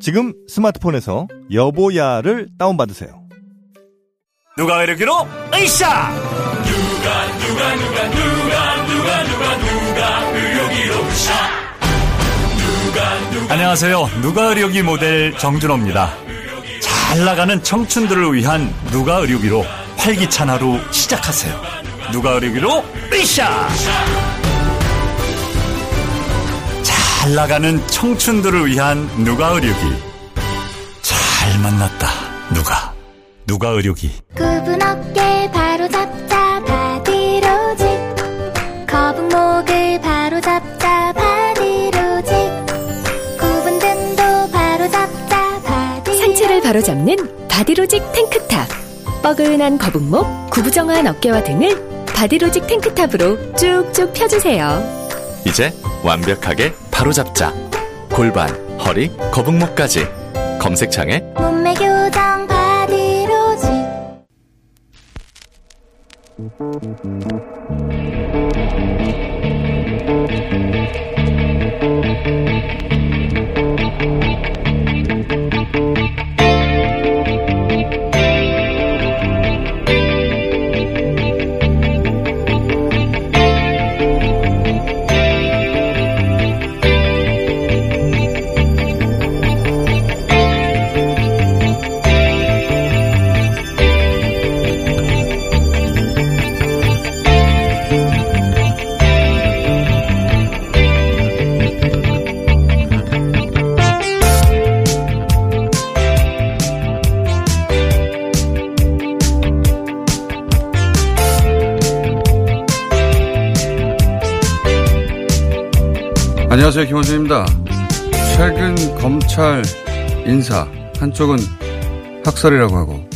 지금 스마트폰에서 여보야를 다운받으세요. 누가 이르기로? 으쌰! 안녕하세요. 누가 의료기 모델 정준호입니다. 잘 나가는 청춘들을 위한 누가 의료기로 활기찬 하루 시작하세요. 누가 의료기로? 으쌰 잘 나가는 청춘들을 위한 누가 의료기? 잘 만났다 누가? 누가 의료기? 굽은 어깨 바로 잡자 바디로직 거북목을 바로 잡자 바디로직 굽은 등도 바로 잡자 바디로직 상체를 바로 잡는 바디로직 탱크탑. 뻐근한 거북목, 구부정한 어깨와 등을 바디로직 탱크탑으로 쭉쭉 펴주세요. 이제 완벽하게 바로잡자. 골반, 허리, 거북목까지. 검색창에 몸매 교정 바디로직 안녕하세요. 김원준입니다. 최근 검찰 인사, 한쪽은 학살이라고 하고,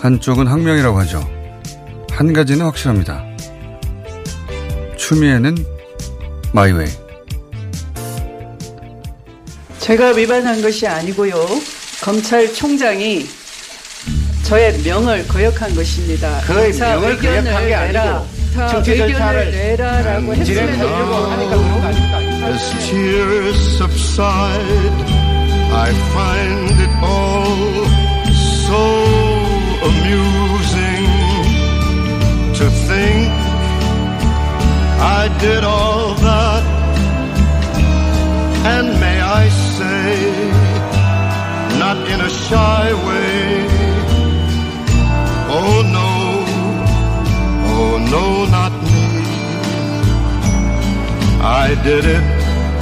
한쪽은 항명이라고 하죠. 한 가지는 확실합니다. 추미애는 마이웨이. 제가 위반한 것이 아니고요. 검찰총장이 저의 명을 거역한 것입니다. 그의 명을 의견을 거역한 게. 아니고 다 정치 의견을 절차를 내라라고 하니까 했음에도 그런 거 아닙니까? As tears subside, I find it all so amusing to think I did all that. And may I say, not in a shy way, oh no, oh no, not me. I did it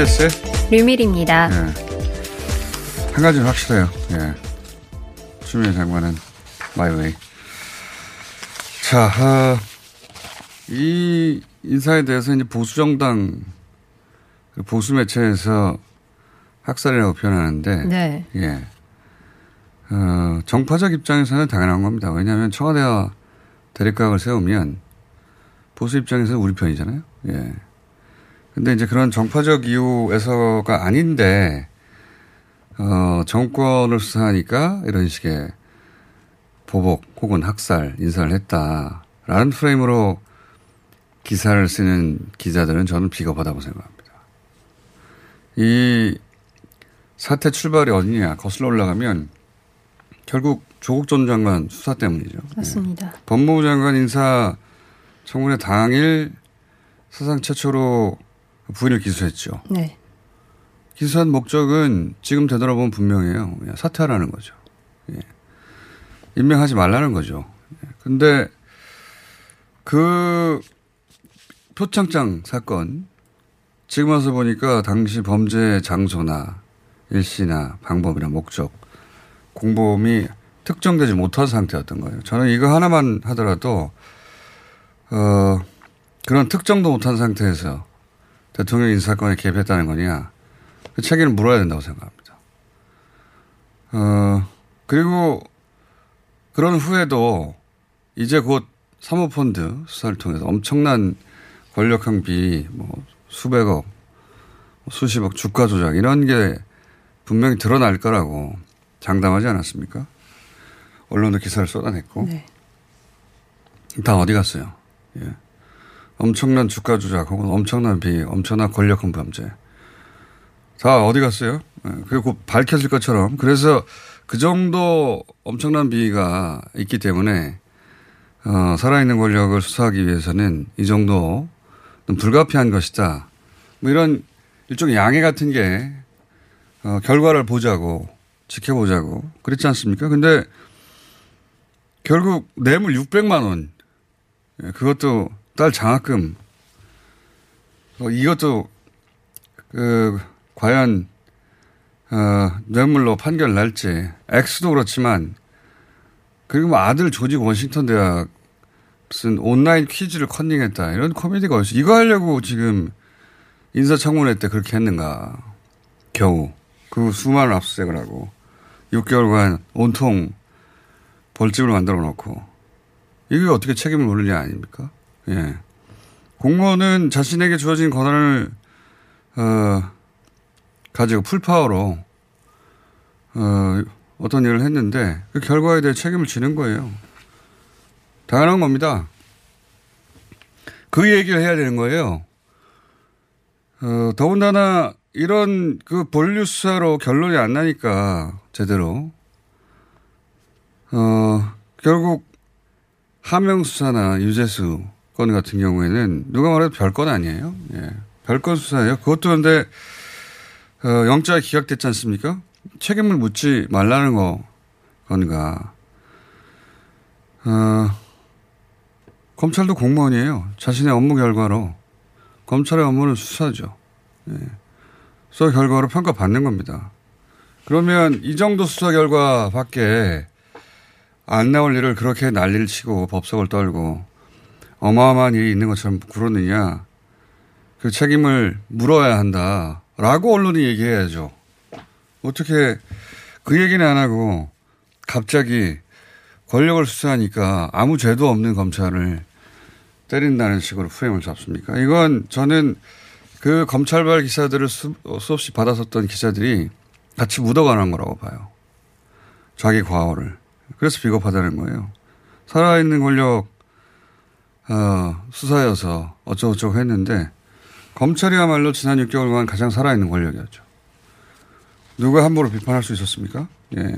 TBS의 류밀입니다. 예. 한 가지는 확실해요. 예. 추미애 장관은 마이웨이. 자, 아, 이 인사에 대해서 이제 보수정당, 그 보수 매체에서 학살이라고 표현하는데, 네. 예. 어, 정파적 입장에서는 당연한 겁니다. 왜냐하면 청와대와 대립각을 세우면 보수 입장에서 우리 편이잖아요. 예. 근데 이제 그런 정파적 이유에서가 아닌데, 어, 정권을 수사하니까 이런 식의 보복 혹은 학살, 인사를 했다라는 프레임으로 기사를 쓰는 기자들은 저는 비겁하다고 생각합니다. 이 사태 출발이 어디냐 거슬러 올라가면 결국 조국 전 장관 수사 때문이죠. 맞습니다. 예. 법무부 장관 인사 청문회 당일 사상 최초로 부인을 기소했죠. 네. 기소한 목적은 지금 되돌아보면 분명해요. 사퇴하라는 거죠. 예. 임명하지 말라는 거죠. 예. 근데 그 표창장 사건 지금 와서 보니까 당시 범죄 장소나 일시나 방법이나 목적 공범이 특정되지 못한 상태였던 거예요. 저는 이거 하나만 하더라도 어 그런 특정도 못한 상태에서 대통령 인사건에 개입했다는 거냐 그 책임을 물어야 된다고 생각합니다. 어 그리고 그런 후에도 이제 곧 사모펀드 수사를 통해서 엄청난 권력 항비, 뭐 수백억, 수십억 주가 조작 이런 게 분명히 드러날 거라고 장담하지 않았습니까? 언론도 기사를 쏟아냈고 네. 다 어디 갔어요? 예. 엄청난 주가 조작 혹은 엄청난 비, 엄청난 권력형 범죄 다 어디 갔어요? 예. 그리고 밝혀질 것처럼 그래서 그 정도 엄청난 비위가 있기 때문에 어, 살아있는 권력을 수사하기 위해서는 이 정도는 불가피한 것이다. 뭐 이런 일종의 양해 같은 게 어, 결과를 보자고 지켜보자고 그랬지 않습니까? 근데 결국 뇌물 600만 원 예, 그것도 딸 장학금. 어, 이것도 그 과연 어, 뇌물로 판결 날지. X도 그렇지만 그리고 뭐 아들 조직 워싱턴 대학 무슨 온라인 퀴즈를 컨닝했다. 이런 코미디가 어디서 이거 하려고 지금 인사청문회 때 그렇게 했는가. 겨우. 그 수많은 압수수색을 하고. 6개월간 온통 벌집을 만들어 놓고. 이게 어떻게 책임을 물느냐 아닙니까? 예. 공무원은 자신에게 주어진 권한을 어, 가지고 풀파워로 어, 어떤 일을 했는데 그 결과에 대해 책임을 지는 거예요. 당연한 겁니다. 그 얘기를 해야 되는 거예요. 어, 더군다나 이런 그 본류 수사로 결론이 안 나니까 제대로 어, 결국 하명 수사나 유재수 건 같은 경우에는 누가 말해도 별건 아니에요. 예. 별건 수사예요. 그것도 근데 어, 영장이 기각됐지 않습니까? 책임을 묻지 말라는 거 건가. 어, 검찰도 공무원이에요. 자신의 업무 결과로 검찰의 업무는 수사죠. 예. 수사 결과로 평가받는 겁니다. 그러면 이 정도 수사 결과밖에 안 나올 일을 그렇게 난리를 치고 법석을 떨고 어마어마한 일이 있는 것처럼 굴었느냐. 그 책임을 물어야 한다. 라고 언론이 얘기해야죠. 어떻게 그 얘기는 안 하고 갑자기 권력을 수사하니까 아무 죄도 없는 검찰을 때린다는 식으로 프레임을 잡습니까? 이건 저는 그 검찰발 기사들을 수, 수없이 받았었던 기자들이 같이 묻어가는 거라고 봐요. 자기 과오를. 그래서 비겁하다는 거예요. 살아있는 권력, 어, 수사여서 어쩌고저쩌고 했는데 검찰이야말로 지난 6개월간 가장 살아있는 권력이었죠. 누가 함부로 비판할 수 있었습니까? 예.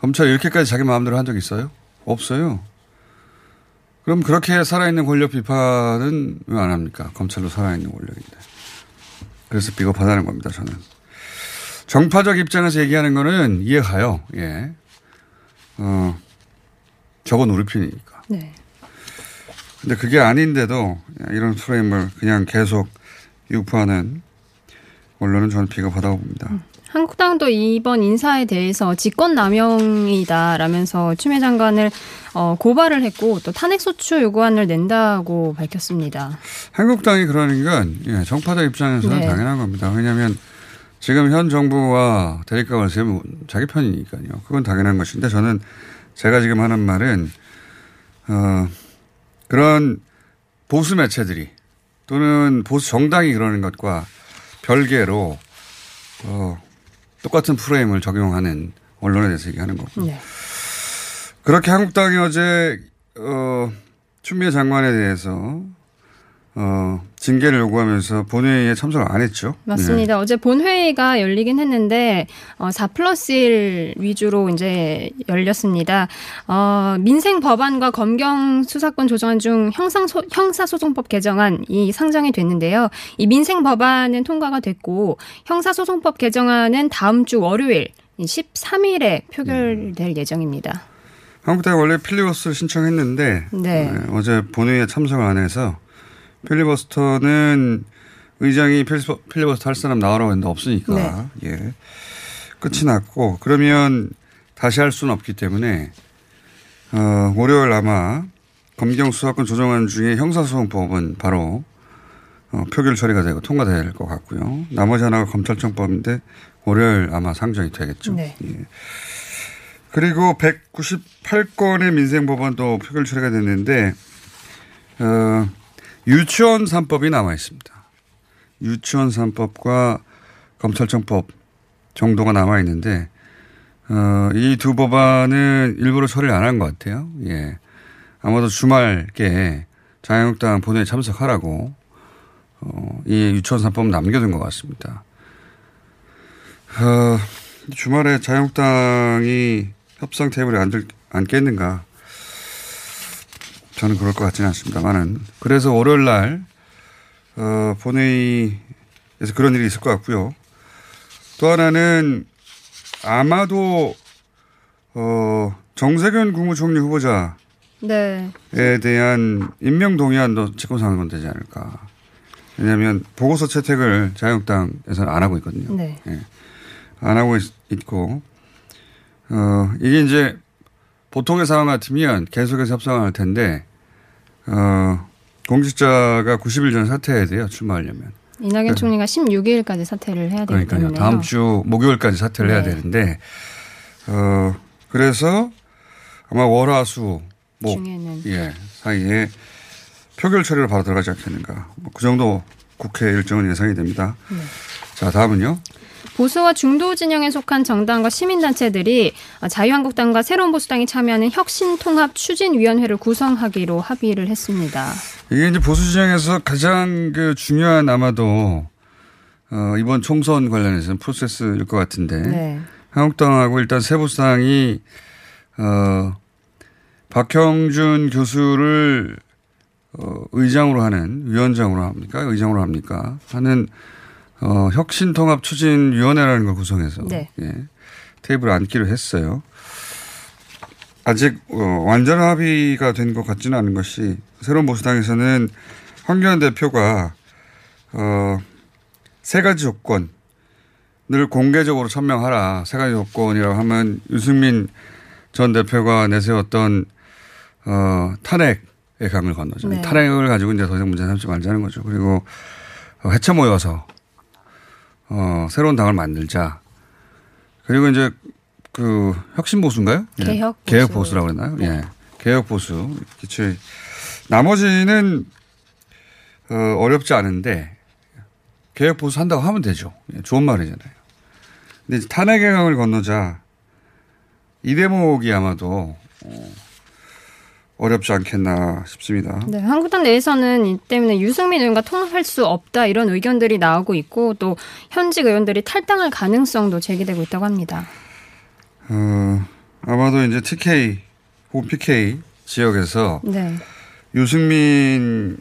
검찰이 이렇게까지 자기 마음대로 한 적 있어요? 없어요. 그럼 그렇게 살아있는 권력 비판은 왜 안 합니까? 검찰도 살아있는 권력인데. 그래서 비겁하다는 겁니다, 저는. 정파적 입장에서 얘기하는 거는 이해가요. 예. 어, 저건 우리 편이니까. 네. 근데 그게 아닌데도 이런 프레임을 그냥 계속 유포하는 언론은 저는 비겁하다고 봅니다. 음. 한국당도 이번 인사에 대해서 직권남용이다라면서 추미애 장관을 어, 고발을 했고 또 탄핵소추 요구안을 낸다고 밝혔습니다. 한국당이 그러는 건 예, 정파적 입장에서는 네. 당연한 겁니다. 왜냐하면 지금 현 정부와 대립각을 세우면 자기 편이니까요. 그건 당연한 것인데 저는 제가 지금 하는 말은 어, 그런 보수 매체들이 또는 보수 정당이 그러는 것과 별개로 어, 똑같은 프레임을 적용하는 언론에 대해서 얘기하는 거고. 네. 그렇게 한국당이 어제 어, 추미애 장관에 대해서 어, 징계를 요구하면서 본회의에 참석을 안 했죠. 맞습니다. 어제 본회의가 열리긴 했는데, 어, 4 플러스 1 위주로 이제 열렸습니다. 어, 민생 법안과 검경 수사권 조정안 중 형상 형사소송법 개정안이 상정이 됐는데요. 이 민생 법안은 통과가 됐고, 형사소송법 개정안은 다음 주 월요일 13일에 표결될 예정입니다. 한국당이 원래 필리버스를 신청했는데 네. 네, 어제 본회의에 참석을 안 해서 필리버스터는 의장이 필리버- 필리버스터 할 사람 나오라고 했는데 없으니까 네. 예 끝이 났고 그러면 다시 할 수는 없기 때문에 어, 월요일 아마 검경 수사권 조정안 중에 형사소송법은 바로 어, 표결 처리가 되고 통과될 것 같고요. 나머지 하나가 검찰청법인데 월요일 아마 상정이 되겠죠. 네. 예. 그리고 198건의 민생법안도 표결 처리가 됐는데 어, 유치원 3법이 남아 있습니다. 유치원 3법과 검찰청법 정도가 남아 있는데 어, 이 두 법안은 일부러 처리를 안 한 것 같아요. 예. 아마도 주말께 자유한국당 본회에 참석하라고 어, 이 유치원 3법 남겨둔 것 같습니다. 어, 주말에 자유한국당이 협상 테이블에 앉을, 앉겠는가. 저는 그럴 것 같지는 않습니다만은. 그래서 월요일 날, 어, 본회의에서 그런 일이 있을 것 같고요. 또 하나는 아마도, 어, 정세균 국무총리 후보자에 네. 대한 임명 동의안도 집권상은 되지 않을까. 왜냐하면 보고서 채택을 자유한국당에서는 안 하고 있거든요. 네. 예. 안 하고 있, 있고, 어, 이게 이제 보통의 상황 같으면 계속해서 협상을 할 텐데, 어, 공직자가 90일 전에 사퇴해야 돼요, 출마하려면. 이낙연 네. 총리가 16일까지 사퇴를 해야 되기 그러니까요. 다음 주 목요일까지 사퇴를 해야 네. 되는데, 어, 그래서 아마 월화수, 목, 예, 사이에 표결 처리로 바로 들어가지 않겠는가. 뭐 그 정도 국회 일정은 예상이 됩니다. 네. 자, 다음은요. 보수와 중도 진영에 속한 정당과 시민단체들이 자유한국당과 새로운 보수당이 참여하는 혁신통합 추진위원회를 구성하기로 합의를 했습니다. 이게 이제 보수 진영에서 가장 그 중요한 아마도 어, 이번 총선 관련해서는 프로세스일 것 같은데 네. 한국당하고 일단 새보수당이 어, 박형준 교수를 어, 의장으로 하는 위원장으로 합니까? 의장으로 합니까? 하는 어, 혁신통합 추진위원회라는 걸 구성해서 네. 예, 테이블에 앉기로 했어요. 아직 어, 완전 합의가 된 것 같지는 않은 것이 새로운 보수당에서는 황교안 대표가 어, 세 가지 조건을 공개적으로 천명하라. 세 가지 조건이라고 하면 유승민 전 대표가 내세웠던 어, 탄핵의 강을 건너죠. 네. 탄핵을 가지고 이제 더 이상 문제 삼지 말자는 거죠. 그리고 어, 해체 모여서 어, 새로운 당을 만들자. 그리고 이제 그 혁신 보수인가요? 예. 개혁 보수. 개혁 보수라고 그랬나요? 예. 개혁 보수. 기초에 나머지는 어, 어렵지 않은데 개혁 보수 한다고 하면 되죠. 예, 좋은 말이잖아요. 근데 이제 탄핵의 강을 건너자 이 대목이 아마도 어, 어렵지 않겠나 싶습니다. 네, 한국당 내에서는 이 때문에 유승민 의원과 통합할 수 없다 이런 의견들이 나오고 있고 또 현직 의원들이 탈당할 가능성도 제기되고 있다고 합니다. 어, 아마도 이제 TK 혹은 PK 지역에서 네. 유승민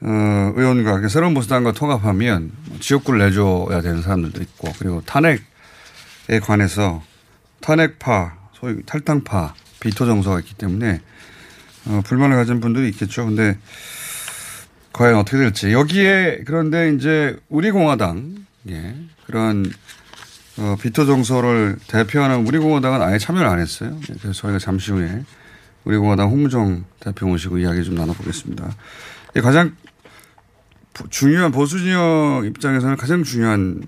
어, 의원과 그 새로운 보수당과 통합하면 지역구를 내줘야 되는 사람들도 있고 그리고 탄핵에 관해서 탄핵파 소위 탈당파 비토 정서가 있기 때문에 어, 불만을 가진 분들이 있겠죠. 근데 과연 어떻게 될지 여기에 그런데 이제 우리 공화당 예, 그런 어, 비토 정서를 대표하는 우리 공화당은 아예 참여를 안 했어요. 예, 그래서 저희가 잠시 후에 우리 공화당 홍무정 대표 모시고 이야기 좀 나눠보겠습니다. 이 가장 보- 중요한 보수 진영 입장에서는 가장 중요한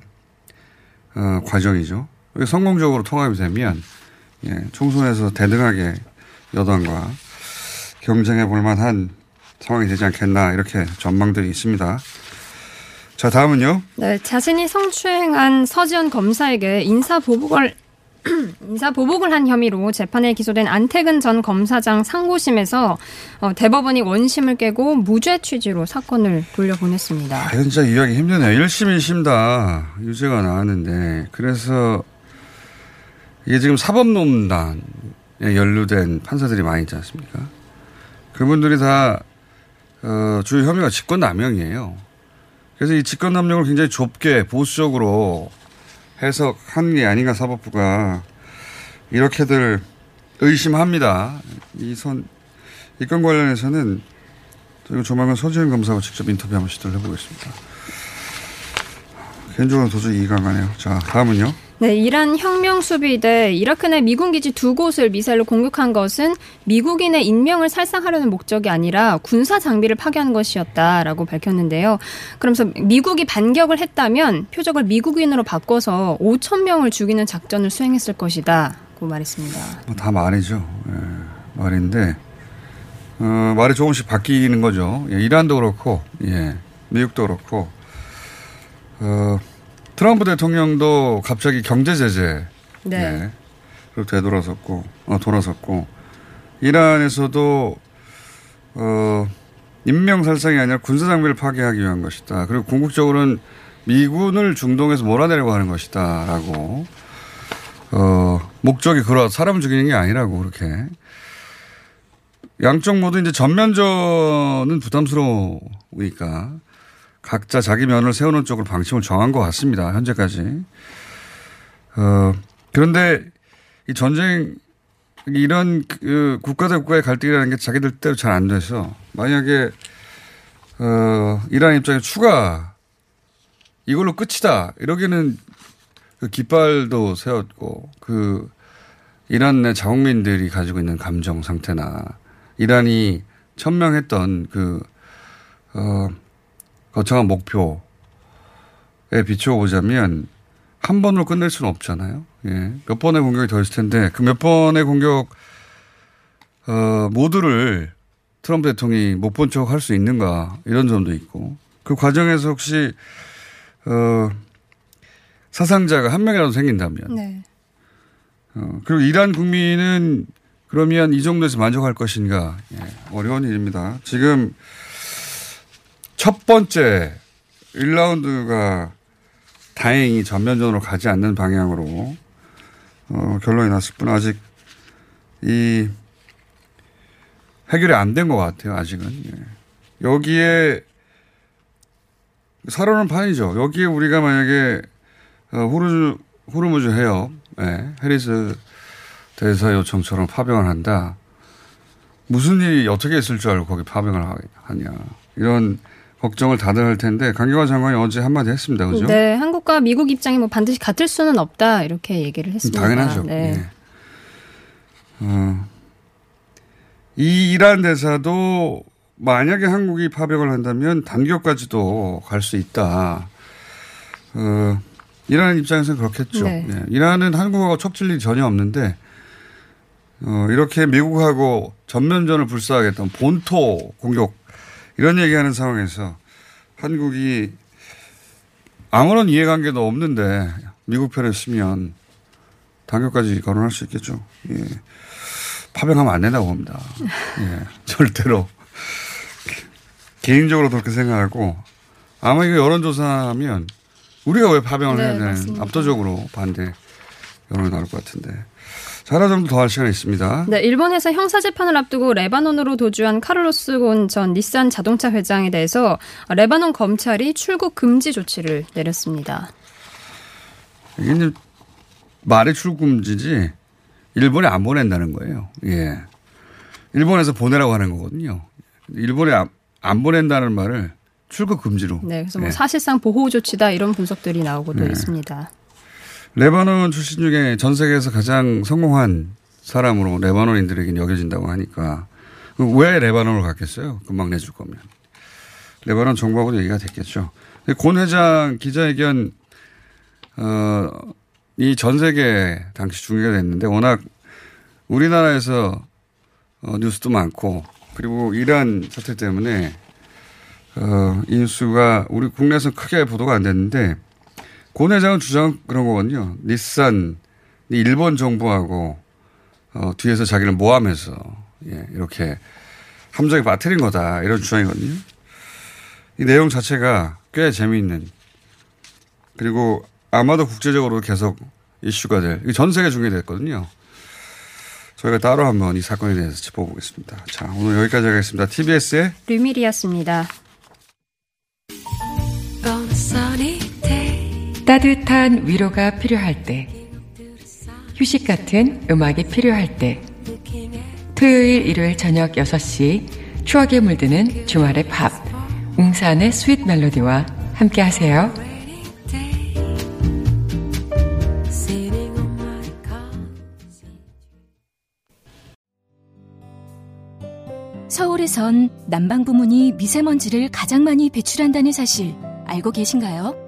어, 과정이죠. 성공적으로 통합이 되면 예, 총선에서 대등하게 여당과 경쟁해 볼 만한 상황이 되지 않겠나 이렇게 전망들이 있습니다. 자, 다음은요. 네, 자신이 성추행한 서지현 검사에게 인사 보복을 인사 보복을 한 혐의로 재판에 기소된 안태근 전 검사장 상고심에서 어, 대법원이 원심을 깨고 무죄 취지로 사건을 돌려보냈습니다. 아, 진짜 이해하기 힘드네요. 1심, 1심 다 유죄가 나왔는데 그래서 이게 지금 사법농단에 연루된 판사들이 많이 있지 않습니까? 그분들이 다 어, 주요 혐의가 직권남용이에요. 그래서 이 직권남용을 굉장히 좁게 보수적으로 해석한 게 아닌가 사법부가 이렇게들 의심합니다. 이 선, 이 건 관련해서는 저희가 조만간 서지현 검사하고 직접 인터뷰 한번 시도를 해보겠습니다. 개인적으로 도저히 이해가 안 가네요. 자, 다음은요. 네, 이란 혁명 수비대 이라크 내 미군 기지 두 곳을 미사일로 공격한 것은 미국인의 인명을 살상하려는 목적이 아니라 군사 장비를 파괴한 것이었다라고 밝혔는데요. 그러면서 미국이 반격을 했다면 표적을 미국인으로 바꿔서 5천 명을 죽이는 작전을 수행했을 것이다고 말했습니다. 뭐 다 말이죠. 예, 말인데 어, 말이 조금씩 바뀌는 거죠. 예, 이란도 그렇고, 예, 미국도 그렇고, 어, 트럼프 대통령도 갑자기 경제 제재, 네. 예, 로 되돌아섰고, 어, 돌아섰고, 이란에서도 어, 인명 살상이 아니라 군사 장비를 파괴하기 위한 것이다. 그리고 궁극적으로는 미군을 중동에서 몰아내려고 하는 것이다라고 어, 목적이 그러 사람 죽이는 게 아니라고 그렇게 양쪽 모두 이제 전면전은 부담스러우니까 각자 자기 면을 세우는 쪽으로 방침을 정한 것 같습니다. 현재까지. 어, 그런데 이 전쟁 이런 그 국가 대 국가의 갈등이라는 게 자기들 대로 잘 안 돼서 만약에 어, 이란 입장에 추가 이걸로 끝이다 이러기는 그 깃발도 세웠고 그 이란 내 자국민들이 가지고 있는 감정 상태나 이란이 천명했던 그, 어, 거창한 목표에 비춰보자면 한 번으로 끝낼 수는 없잖아요. 예. 몇 번의 공격이 더 있을 텐데 그 몇 번의 공격, 어, 모두를 트럼프 대통령이 못 본 척 할 수 있는가 이런 점도 있고 그 과정에서 혹시, 어, 사상자가 한 명이라도 생긴다면 네. 어, 그리고 이란 국민은 그러면 이 정도에서 만족할 것인가 예, 어려운 일입니다. 지금 첫 번째 1라운드가 다행히 전면전으로 가지 않는 방향으로 어, 결론이 났을 뿐 아직 이 해결이 안 된 것 같아요. 아직은 예. 여기에 살아는 판이죠. 여기에 우리가 만약에 어, 후르 후르무즈 해협 예, 해리스 대사 요청처럼 파병을 한다. 무슨 일이 어떻게 있을 줄 알고 거기 파병을 하냐. 이런 걱정을 다들 할 텐데 강경화 장관이 어제 한마디 했습니다. 그죠? 네, 한국과 미국 입장이 뭐 반드시 같을 수는 없다 이렇게 얘기를 했습니다. 당연하죠. 네. 예. 어, 이 이란 대사도 만약에 한국이 파병을 한다면 단격까지도 갈 수 있다. 어, 이란 입장에서는 그렇겠죠. 네. 예. 이란은 한국하고 척질 일이 전혀 없는데 어, 이렇게 미국하고 전면전을 불사하겠다는 본토 공격 이런 얘기하는 상황에서 한국이 아무런 이해관계도 없는데 미국 편에 쓰면 단결까지 거론할 수 있겠죠. 예. 파병하면 안 된다고 봅니다. 예. 절대로. 개인적으로 그렇게 생각하고 아마 이거 여론조사하면 우리가 왜 파병을 네, 해야 되는. 압도적으로 반대 여론이 나올 것 같은데. 자, 하나 정도 더할 시간이 있습니다. 네, 일본에서 형사 재판을 앞두고 레바논으로 도주한 카를로스 곤 전 닛산 자동차 회장에 대해서 레바논 검찰이 출국 금지 조치를 내렸습니다. 이게 이제 말의 출금지지 일본에 안 보낸다는 거예요. 예. 일본에서 보내라고 하는 거거든요. 일본에 안, 안 보낸다는 말을 출국 금지로. 네, 그래서 뭐 예. 사실상 보호 조치다 이런 분석들이 나오고도 네. 있습니다. 레바논 출신 중에 전 세계에서 가장 성공한 사람으로 레바논인들에게 여겨진다고 하니까 왜 레바논을 갔겠어요? 금방 내줄 거면. 레바논 정부하고도 얘기가 됐겠죠. 곤 회장 기자회견 어, 이 전 세계 당시 중계가 됐는데 워낙 우리나라에서 어, 뉴스도 많고 그리고 이란 사태 때문에 어, 이 뉴스가 우리 국내에서 크게 보도가 안 됐는데 고 회장은 주장 그런 거거든요. 닛산 일본 정부하고 어, 뒤에서 자기를 모함해서 예, 이렇게 함정에 빠뜨린 거다 이런 주장이거든요. 이 내용 자체가 꽤 재미있는 그리고 아마도 국제적으로 계속 이슈가 될 전 세계 중계됐거든요. 저희가 따로 한번 이 사건에 대해서 짚어보겠습니다. 자 오늘 여기까지 하겠습니다. TBS의 류밀이었습니다. 따뜻한 위로가 필요할 때, 휴식 같은 음악이 필요할 때, 토요일, 일요일 저녁 6시 추억에 물드는 주말의 팝, 웅산의 스윗 멜로디와 함께 하세요. 서울에선 난방 부문이 미세먼지를 가장 많이 배출한다는 사실 알고 계신가요?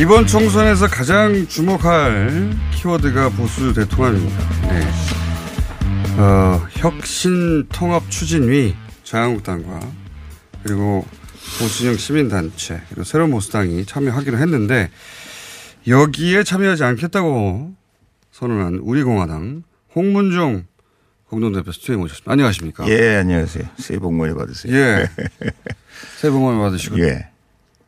이번 총선에서 가장 주목할 키워드가 보수 대통합입니다. 네. 어, 혁신 통합 추진위 자유한국당과 그리고 보수형 시민단체 그리고 새로운 보수당이 참여하기로 했는데 여기에 참여하지 않겠다고 선언한 우리공화당 홍문종 공동대표 스튜디오에 모셨습니다. 안녕하십니까? 예, 안녕하세요. 새해 복 많이 받으세요. 예. 새해 복 많이 받으시고. 예.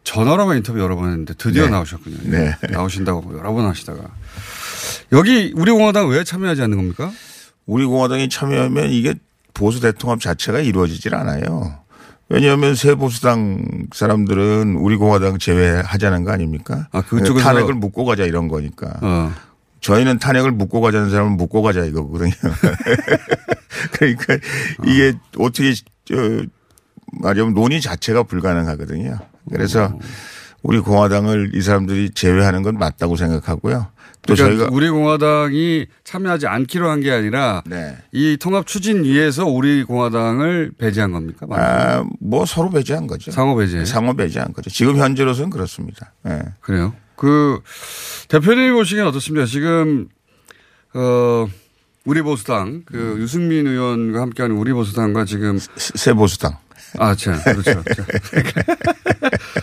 전화로만 인터뷰 여러 번 했는데 드디어 네. 나오셨군요. 네. 나오신다고 여러 번 하시다가. 여기 우리 공화당 왜 참여하지 않는 겁니까? 우리 공화당이 참여하면 이게 보수 대통합 자체가 이루어지질 않아요. 왜냐하면 새 보수당 사람들은 우리 공화당 제외하자는 거 아닙니까? 아, 그쪽에서- 탄핵을 묻고 가자 이런 거니까. 어. 저희는 탄핵을 묻고 가자는 사람은 묻고 가자 이거거든요. 그러니까 이게 어떻게 저 말하자면 논의 자체가 불가능하거든요. 그래서 우리 공화당을 이 사람들이 제외하는 건 맞다고 생각하고요. 또 그러니까 저희가 우리 공화당이 참여하지 않기로 한 게 아니라 네. 이 통합 추진 위에서 우리 공화당을 배제한 겁니까? 아, 뭐 서로 배제한 거죠. 상호 배제. 상호 배제한 거죠. 지금 현재로서는 그렇습니다. 예. 그래요. 그 대표님 보시기엔 어떻습니까? 지금 어 우리 보수당 그 유승민 의원과 함께하는 우리 보수당과 지금 새 보수당. 아, 참, 그렇죠.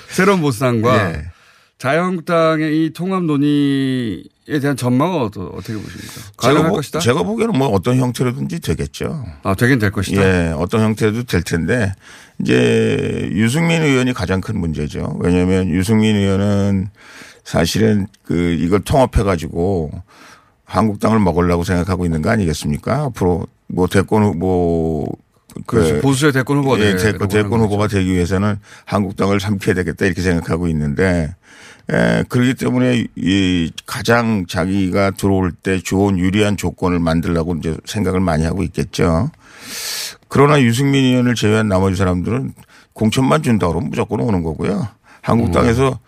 새로운 보수당과 예. 자유한국당의 이 통합 논의에 대한 전망은 어떻게 보십니까? 제가, 보, 것이다? 제가 보기에는 뭐 어떤 형태로든지 되겠죠. 아, 되긴 될 것이다. 예, 어떤 형태로도 될 텐데 이제 유승민 의원이 가장 큰 문제죠. 왜냐하면 유승민 의원은 사실은 그 이걸 통합해 가지고 한국당을 먹으려고 생각하고 있는 거 아니겠습니까? 앞으로 뭐 대권 후보 그렇죠. 보수의 대권 후보가 예, 되려고 대권, 후보가 되기 위해서는 한국당을 삼켜야 되겠다 이렇게 생각하고 있는데 에, 그렇기 때문에 이 가장 자기가 들어올 때 좋은 유리한 조건을 만들려고 이제 생각을 많이 하고 있겠죠. 그러나 유승민 의원을 제외한 나머지 사람들은 공천만 준다 그러면 무조건 오는 거고요. 한국당에서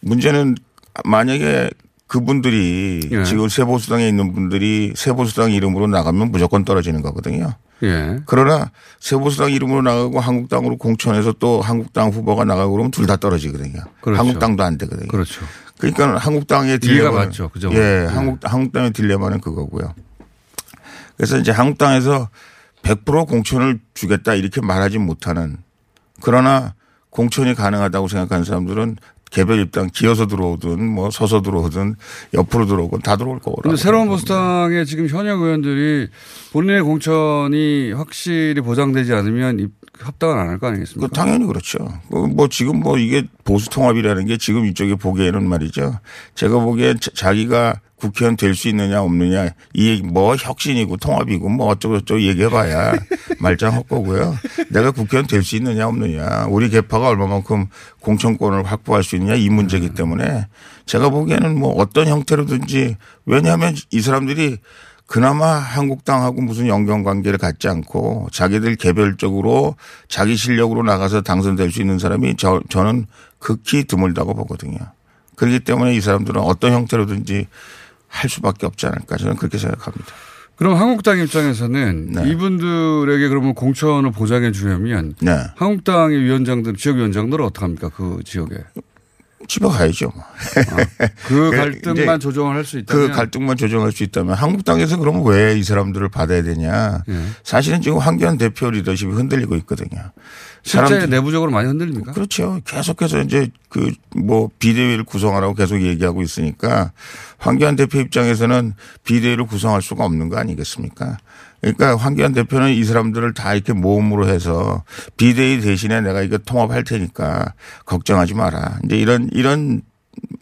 문제는 만약에 그분들이 예. 지금 세보수당에 있는 분들이 세보수당 이름으로 나가면 무조건 떨어지는 거거든요. 예. 그러나 세보수당 이름으로 나가고 한국당으로 공천해서 또 한국당 후보가 나가고 그러면 둘 다 떨어지거든요. 그렇죠. 한국당도 안 되거든요. 그렇죠. 그러니까 한국당의 딜레마는- 맞죠. 그죠? 예, 네. 한국 한국당의 딜레마는 그거고요. 그래서 이제 한국당에서 100% 공천을 주겠다 이렇게 말하지 못하는 그러나 공천이 가능하다고 생각하는 사람들은 개별 입당 기어서 들어오든 뭐 서서 들어오든 옆으로 들어오든 다 들어올 거라고. 근데 새로운 보수당의 지금 현역 의원들이 본인의 공천이 확실히 보장되지 않으면 입- 합당을 안 할 거 아니겠습니까? 그 당연히 그렇죠. 그뭐 지금 뭐 이게 보수 통합이라는 게 지금 이쪽에 보기에는 말이죠. 제가 보기에 자- 자기가 국회의원 될 수 있느냐 없느냐 이 뭐 혁신이고 통합이고 뭐 어쩌고저쩌고 얘기해봐야 말짱 헛거고요. 내가 국회의원 될 수 있느냐 없느냐 우리 개파가 얼마만큼 공천권을 확보할 수 있느냐 이 문제이기 때문에 제가 보기에는 뭐 어떤 형태로든지 왜냐하면 이 사람들이 그나마 한국당하고 무슨 연결관계를 갖지 않고 자기들 개별적으로 자기 실력으로 나가서 당선될 수 있는 사람이 저, 저는 극히 드물다고 보거든요. 그렇기 때문에 이 사람들은 어떤 형태로든지 할 수밖에 없지 않을까 저는 그렇게 생각합니다. 그럼 한국당 입장에서는 네. 이분들에게 그러면 공천을 보장해 주려면 네. 한국당의 위원장들, 지역위원장들은 어떡합니까? 그 지역에. 집에 가야죠. 뭐. 그 그 갈등만 조정을 할 수 있다면. 그 갈등만 조정할 수 있다면 한국당에서 그러면 왜 이 사람들을 받아야 되냐. 예. 사실은 지금 황교안 대표 리더십이 흔들리고 있거든요. 실제 내부적으로 많이 흔들립니까? 그렇죠. 계속해서 이제 그 뭐 비대위를 구성하라고 계속 얘기하고 있으니까 황교안 대표 입장에서는 비대위를 구성할 수가 없는 거 아니겠습니까? 그러니까 황교안 대표는 이 사람들을 다 이렇게 모음으로 해서 비대위 대신에 내가 이거 통합할 테니까 걱정하지 마라. 이제 이런 이런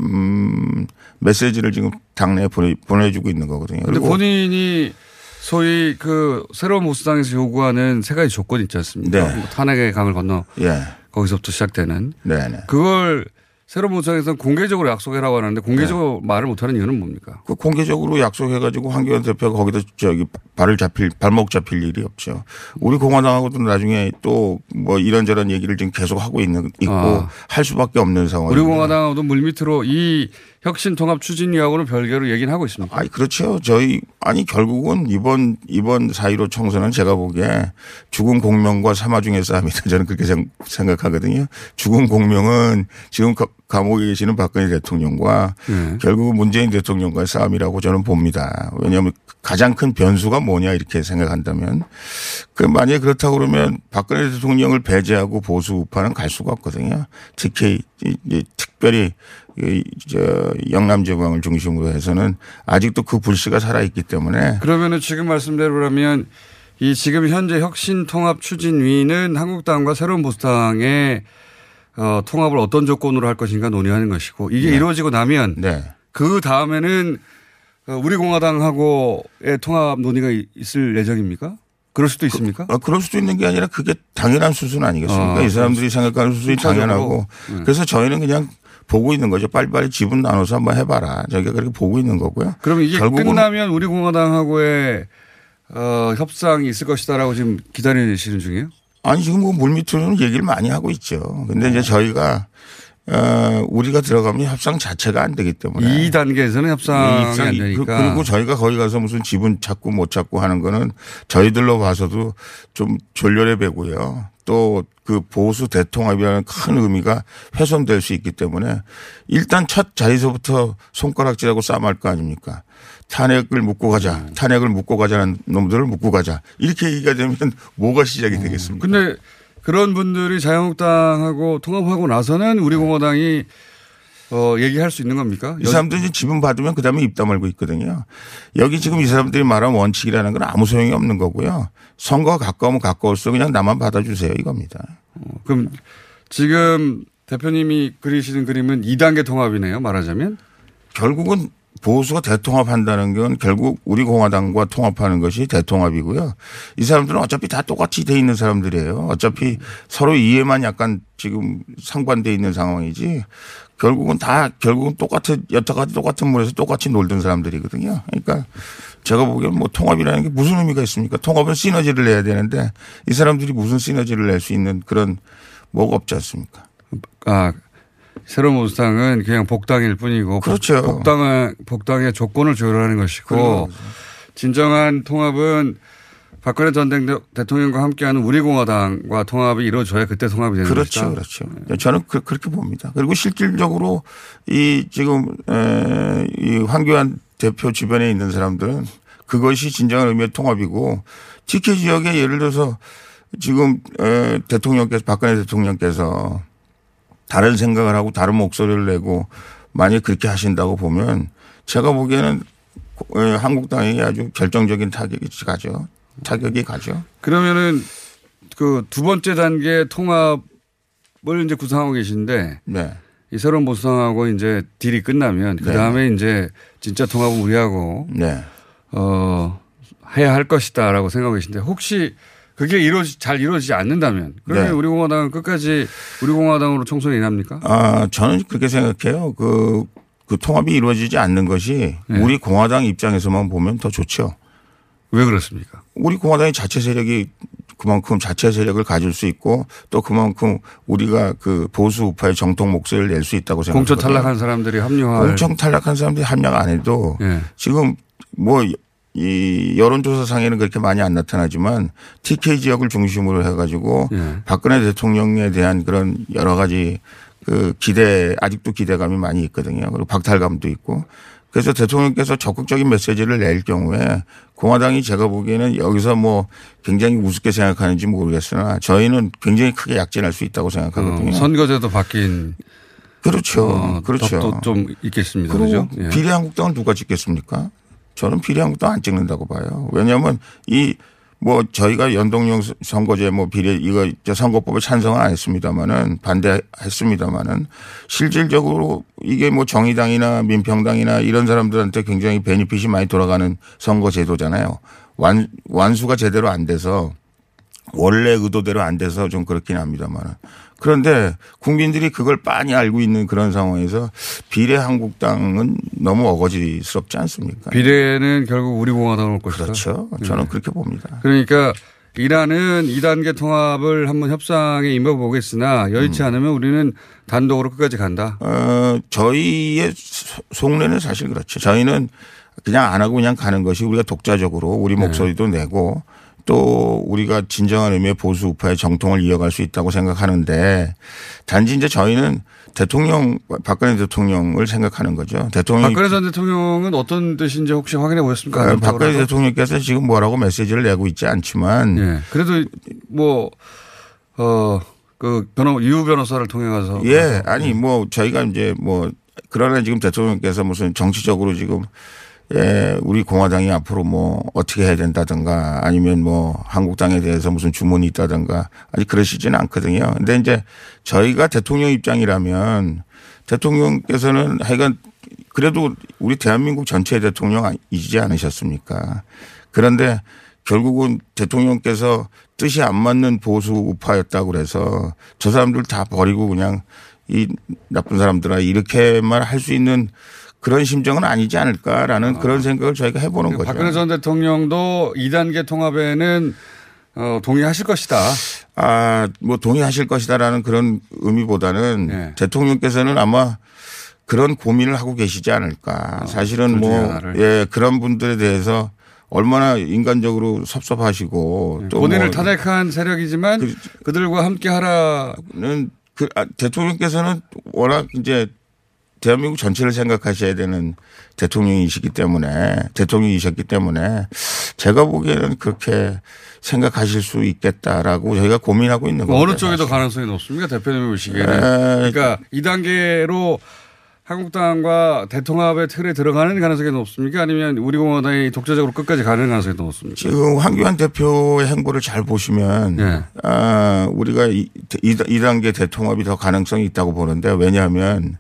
음 메시지를 지금 당내에 보내, 보내주고 있는 거거든요. 그리고 본인이 소위 그 새로운 보수당에서 요구하는 세 가지 조건이 있지 않습니까? 네. 뭐 탄핵의 강을 건너 예. 거기서부터 시작되는 네네. 그걸 새로운 보수당에서는 공개적으로 약속해라고 하는데 공개적으로 말을 못하는 이유는 뭡니까? 그 공개적으로 약속해가지고 황교안 대표가 거기다 저기 발을 잡힐 발목 잡힐 일이 없죠. 우리 공화당하고도 나중에 또 뭐 이런저런 얘기를 지금 계속 하고 있는 있고 아. 할 수밖에 없는 상황. 우리 공화당하고도 물밑으로 이 혁신 통합 추진위하고는 별개로 얘기는 하고 있습니다. 아니 그렇죠. 저희 아니 결국은 이번 이번 4.15 총선은 제가 보기에 죽은 공명과 사마 중의 싸움이다. 저는 그렇게 생- 생각하거든요. 죽은 공명은 지금 가- 감옥에 계시는 박근혜 대통령과 네. 결국은 문재인 대통령과의 싸움이라고 저는 봅니다. 왜냐하면 가장 큰 변수가 뭐냐 이렇게 생각한다면 그 만약에 그렇다고 그러면 박근혜 대통령을 배제하고 보수 우파는 갈 수가 없거든요. 특히 특별히 저 영남 지방을 중심으로 해서는 아직도 그 불씨가 살아 있기 때문에 그러면은 지금 말씀대로라면 이 지금 현재 혁신 통합 추진위는 한국당과 새로운 보수당의 어, 통합을 어떤 조건으로 할 것인가 논의하는 것이고 이게 네. 이루어지고 나면 네. 그 다음에는 어, 우리 공화당하고의 통합 논의가 이- 있을 예정입니까? 그럴 수도 있습니까? 아, 그럴 수도 있는 게 아니라 그게 당연한 수순 아니겠습니까? 아, 이 사람들이 생각하는 수순이. 당연하고 네. 그래서 저희는 그냥 보고 있는 거죠. 빨리빨리 지분 나눠서 한번 해봐라. 저희가 그렇게 보고 있는 거고요. 그럼 이게 끝나면 우리 공화당하고의 어, 협상이 있을 것이다라고 지금 기다리시는 중이에요? 아니 지금 뭐 물밑으로는 얘기를 많이 하고 있죠. 근데 이제 저희가 어, 우리가 들어가면 협상 자체가 안 되기 때문에 이 단계에서는 협상이 안 되니까. 그- 그리고 저희가 거기 가서 무슨 지분 찾고 못 찾고 하는 거는 저희들로 봐서도 좀 졸렬해 배고요. 또 그 보수 대통합이라는 큰 의미가 훼손될 수 있기 때문에 일단 첫 자리에서부터 손가락질하고 싸움할 거 아닙니까? 탄핵을 묻고 가자. 탄핵을 묻고 가자는 놈들을 묻고 가자. 이렇게 얘기가 되면 뭐가 시작이 되겠습니까? 근데 그런 분들이 자유한국당하고 통합하고 나서는 우리 공화당이 어, 얘기할 수 있는 겁니까? 이 사람들이 지분 받으면 그 다음에 입 다물고 있거든요. 여기 지금 이 사람들이 말한 원칙이라는 건 아무 소용이 없는 거고요. 선거가 가까우면 가까울수록 그냥 나만 받아주세요 이겁니다. 그럼 지금 대표님이 그리시는 그림은 2단계 통합이네요. 말하자면. 결국은 보수가 대통합한다는 건 결국 우리 공화당과 통합하는 것이 대통합이고요. 이 사람들은 어차피 다 똑같이 돼 있는 사람들이에요. 어차피 서로 이해만 약간 지금 상반돼 있는 상황이지 결국은 다 결국은 똑같은 여태까지 똑같은 물에서 똑같이 놀던 사람들이거든요. 그러니까 제가 보기엔 뭐 통합이라는 게 무슨 의미가 있습니까? 통합은 시너지를 내야 되는데 이 사람들이 무슨 시너지를 낼 수 있는 그런 뭐가 없지 않습니까? 아, 새로운 보수당은 그냥 복당일 뿐이고. 그렇죠. 복, 복당의, 복당의 조건을 조율하는 것이고. 진정한 통합은 박근혜 전 대- 대통령과 함께하는 우리공화당과 통합이 이루어져야 그때 통합이 되는 그렇죠, 것이다. 그렇죠. 저는 그, 렇게 봅니다. 그리고 실질적으로 이 지금 에, 이 황교안 대표 주변에 있는 사람들은 그것이 진정한 의미의 통합이고 TK 지역에 예를 들어서 지금 에, 대통령께서 박근혜 대통령께서 다른 생각을 하고 다른 목소리를 내고 만약 그렇게 하신다고 보면 제가 보기에는 에, 한국당이 아주 결정적인 타격이 가죠. 타격이 가죠. 그러면은 그 두 번째 단계 통합을 이제 구상하고 계신데 네. 이 새로운 보수당하고 이제 딜이 끝나면 그 다음에 이제 진짜 통합은 우리하고 네. 어 해야 할 것이다라고 생각하고 계신데 혹시 그게 이루어지 잘 이루어지지 않는다면 그러면 네. 우리 공화당은 끝까지 우리 공화당으로 총선에 인합니까? 아, 저는 그렇게 생각해요. 그, 그 통합이 이루어지지 않는 것이 네. 우리 공화당 입장에서만 보면 더 좋죠. 왜 그렇습니까? 우리 공화당이 자체 세력이 그만큼 자체 세력을 가질 수 있고 또 그만큼 우리가 그 보수 우파의 정통 목소리를 낼 수 있다고 생각합니다. 공천 탈락한 사람들이 합류할 공천 탈락한 사람들이 합력 안 해도 예. 지금 뭐 이 여론조사상에는 그렇게 많이 안 나타나지만 TK 지역을 중심으로 해가지고 예. 박근혜 대통령에 대한 그런 여러 가지 그 기대 아직도 기대감이 많이 있거든요. 그리고 박탈감도 있고 그래서 대통령께서 적극적인 메시지를 낼 경우에 공화당이 제가 보기에는 여기서 뭐 굉장히 우습게 생각하는지 모르겠으나 저희는 굉장히 크게 약진할 수 있다고 생각하거든요. 어, 선거제도 바뀐 그렇죠. 어, 그렇죠. 좀 있겠습니다. 그죠? 예. 비례한국당을 누가 찍겠습니까? 저는 비례한국당 안 찍는다고 봐요. 왜냐하면 이 뭐 저희가 연동형 선거제 뭐 비례 이거 저 선거법에 찬성은 안 했습니다마는 반대했습니다마는 실질적으로 이게 뭐 정의당이나 민평당이나 이런 사람들한테 굉장히 베니핏이 많이 돌아가는 선거 제도잖아요. 완 완수가 제대로 안 돼서 원래 의도대로 안 돼서 좀 그렇긴 합니다만. 그런데 국민들이 그걸 빤히 알고 있는 그런 상황에서 비례 한국당은 너무 어거지스럽지 않습니까? 비례는 결국 우리 공화당으로 올 것이다. 그렇죠. 저는 예. 그렇게 봅니다. 그러니까 이란은 2단계 통합을 한번 협상에 임해보겠으나 여의치 않으면 우리는 단독으로 끝까지 간다. 어, 저희의 소- 속내는 사실 그렇죠. 저희는 그냥 안 하고 그냥 가는 것이 우리가 독자적으로 우리 목소리도 내고 또 우리가 진정한 의미의 보수 우파의 정통을 이어갈 수 있다고 생각하는데 단지 이제 저희는 대통령 박근혜 대통령을 생각하는 거죠. 대통령이 박근혜 전 대통령은 어떤 뜻인지 혹시 확인해 보셨습니까? 어, 박근혜? 대통령께서 지금 뭐라고 메시지를 내고 있지 않지만 예. 그래도 뭐, 어, 그 변호, 유 변호사를 통해 가서. 예, 아니 뭐 저희가 이제 뭐 그러나 지금 대통령께서 무슨 정치적으로 지금 예, 우리 공화당이 앞으로 뭐 어떻게 해야 된다든가 아니면 뭐 한국당에 대해서 무슨 주문이 있다든가 아직 그러시지는 않거든요. 근데 이제 저희가 대통령 입장이라면 대통령께서는 하여간 그래도 우리 대한민국 전체 대통령이지 않으셨습니까? 그런데 결국은 대통령께서 뜻이 안 맞는 보수 우파였다고 그래서 저 사람들 다 버리고 그냥 이 나쁜 사람들아 이렇게만 할 수 있는 그런 심정은 아니지 않을까라는 그런 생각을 저희가 해보는 거죠. 박근혜 전 대통령도 2단계 통합에는 어, 동의하실 것이다. 아, 뭐 동의하실 것이다라는 그런 의미보다는 네. 대통령께서는 아마 그런 고민을 하고 계시지 않을까. 사실은 둘 중에 뭐, 하나를. 예, 그런 분들에 대해서 얼마나 인간적으로 섭섭하시고 또 본인을 뭐 탄핵한 세력이지만 그, 들과 함께 하라. 는 그, 아, 대통령께서는 워낙 이제 대한민국 전체를 생각하셔야 되는 대통령이시기 때문에 대통령이셨기 때문에 제가 보기에는 그렇게 생각하실 수 있겠다라고 저희가 고민하고 있는 뭐 겁니다. 어느 쪽에 더 가능성이 높습니까? 대표님이 보시기에는. 에. 그러니까 2단계로 한국당과 대통합의 틀에 들어가는 가능성이 높습니까? 아니면 우리 공화당이 독자적으로 끝까지 가는 가능성이 더 높습니까? 지금 황교안 대표의 행보를 잘 보시면 네. 아, 우리가 이, 이, 이 단계 대통합이 더 가능성이 있다고 보는데 왜냐하면